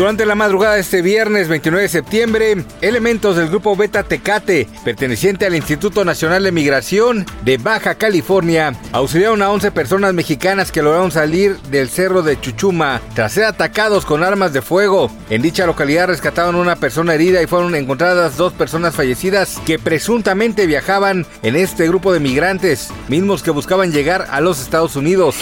Durante la madrugada de este viernes 29 de septiembre, elementos del grupo Beta Tecate, perteneciente al Instituto Nacional de Migración de Baja California, auxiliaron a 11 personas mexicanas que lograron salir del cerro de Chuchuma tras ser atacados con armas de fuego. En dicha localidad rescataron una persona herida y fueron encontradas dos personas fallecidas que presuntamente viajaban en este grupo de migrantes, mismos que buscaban llegar a los Estados Unidos.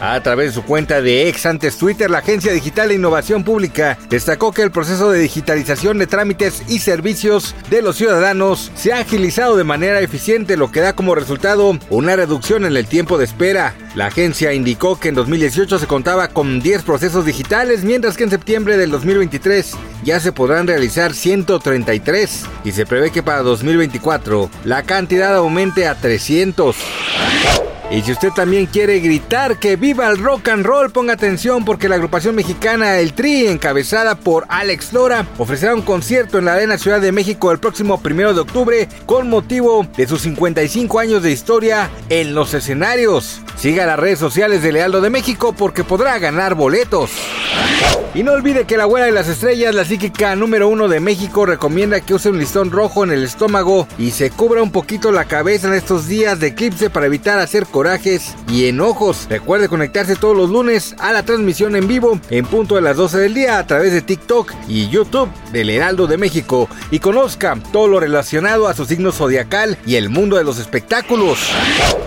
A través de su cuenta de ex antes Twitter, la Agencia Digital de Innovación Pública destacó que el proceso de digitalización de trámites y servicios de los ciudadanos se ha agilizado de manera eficiente, lo que da como resultado una reducción en el tiempo de espera. La agencia indicó que en 2018 se contaba con 10 procesos digitales, mientras que en septiembre del 2023 ya se podrán realizar 133 y se prevé que para 2024 la cantidad aumente a 300. Y si usted también quiere gritar que viva el rock and roll, ponga atención porque la agrupación mexicana El Tri, encabezada por Alex Lora, ofrecerá un concierto en la Arena Ciudad de México el próximo primero de octubre con motivo de sus 55 años de historia en los escenarios. Siga las redes sociales de Lealdo de México porque podrá ganar boletos. Y no olvide que la abuela de las estrellas, la psíquica número uno de México, recomienda que use un listón rojo en el estómago y se cubra un poquito la cabeza en estos días de eclipse para evitar hacer corajes y enojos. Recuerde conectarse todos los lunes a la transmisión en vivo en punto de las 12 del día a través de TikTok y YouTube del Heraldo de México y conozca todo lo relacionado a su signo zodiacal y el mundo de los espectáculos.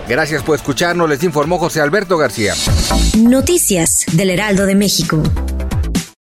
Gracias por escucharnos, les informó José Alberto García. Noticias del Heraldo de México.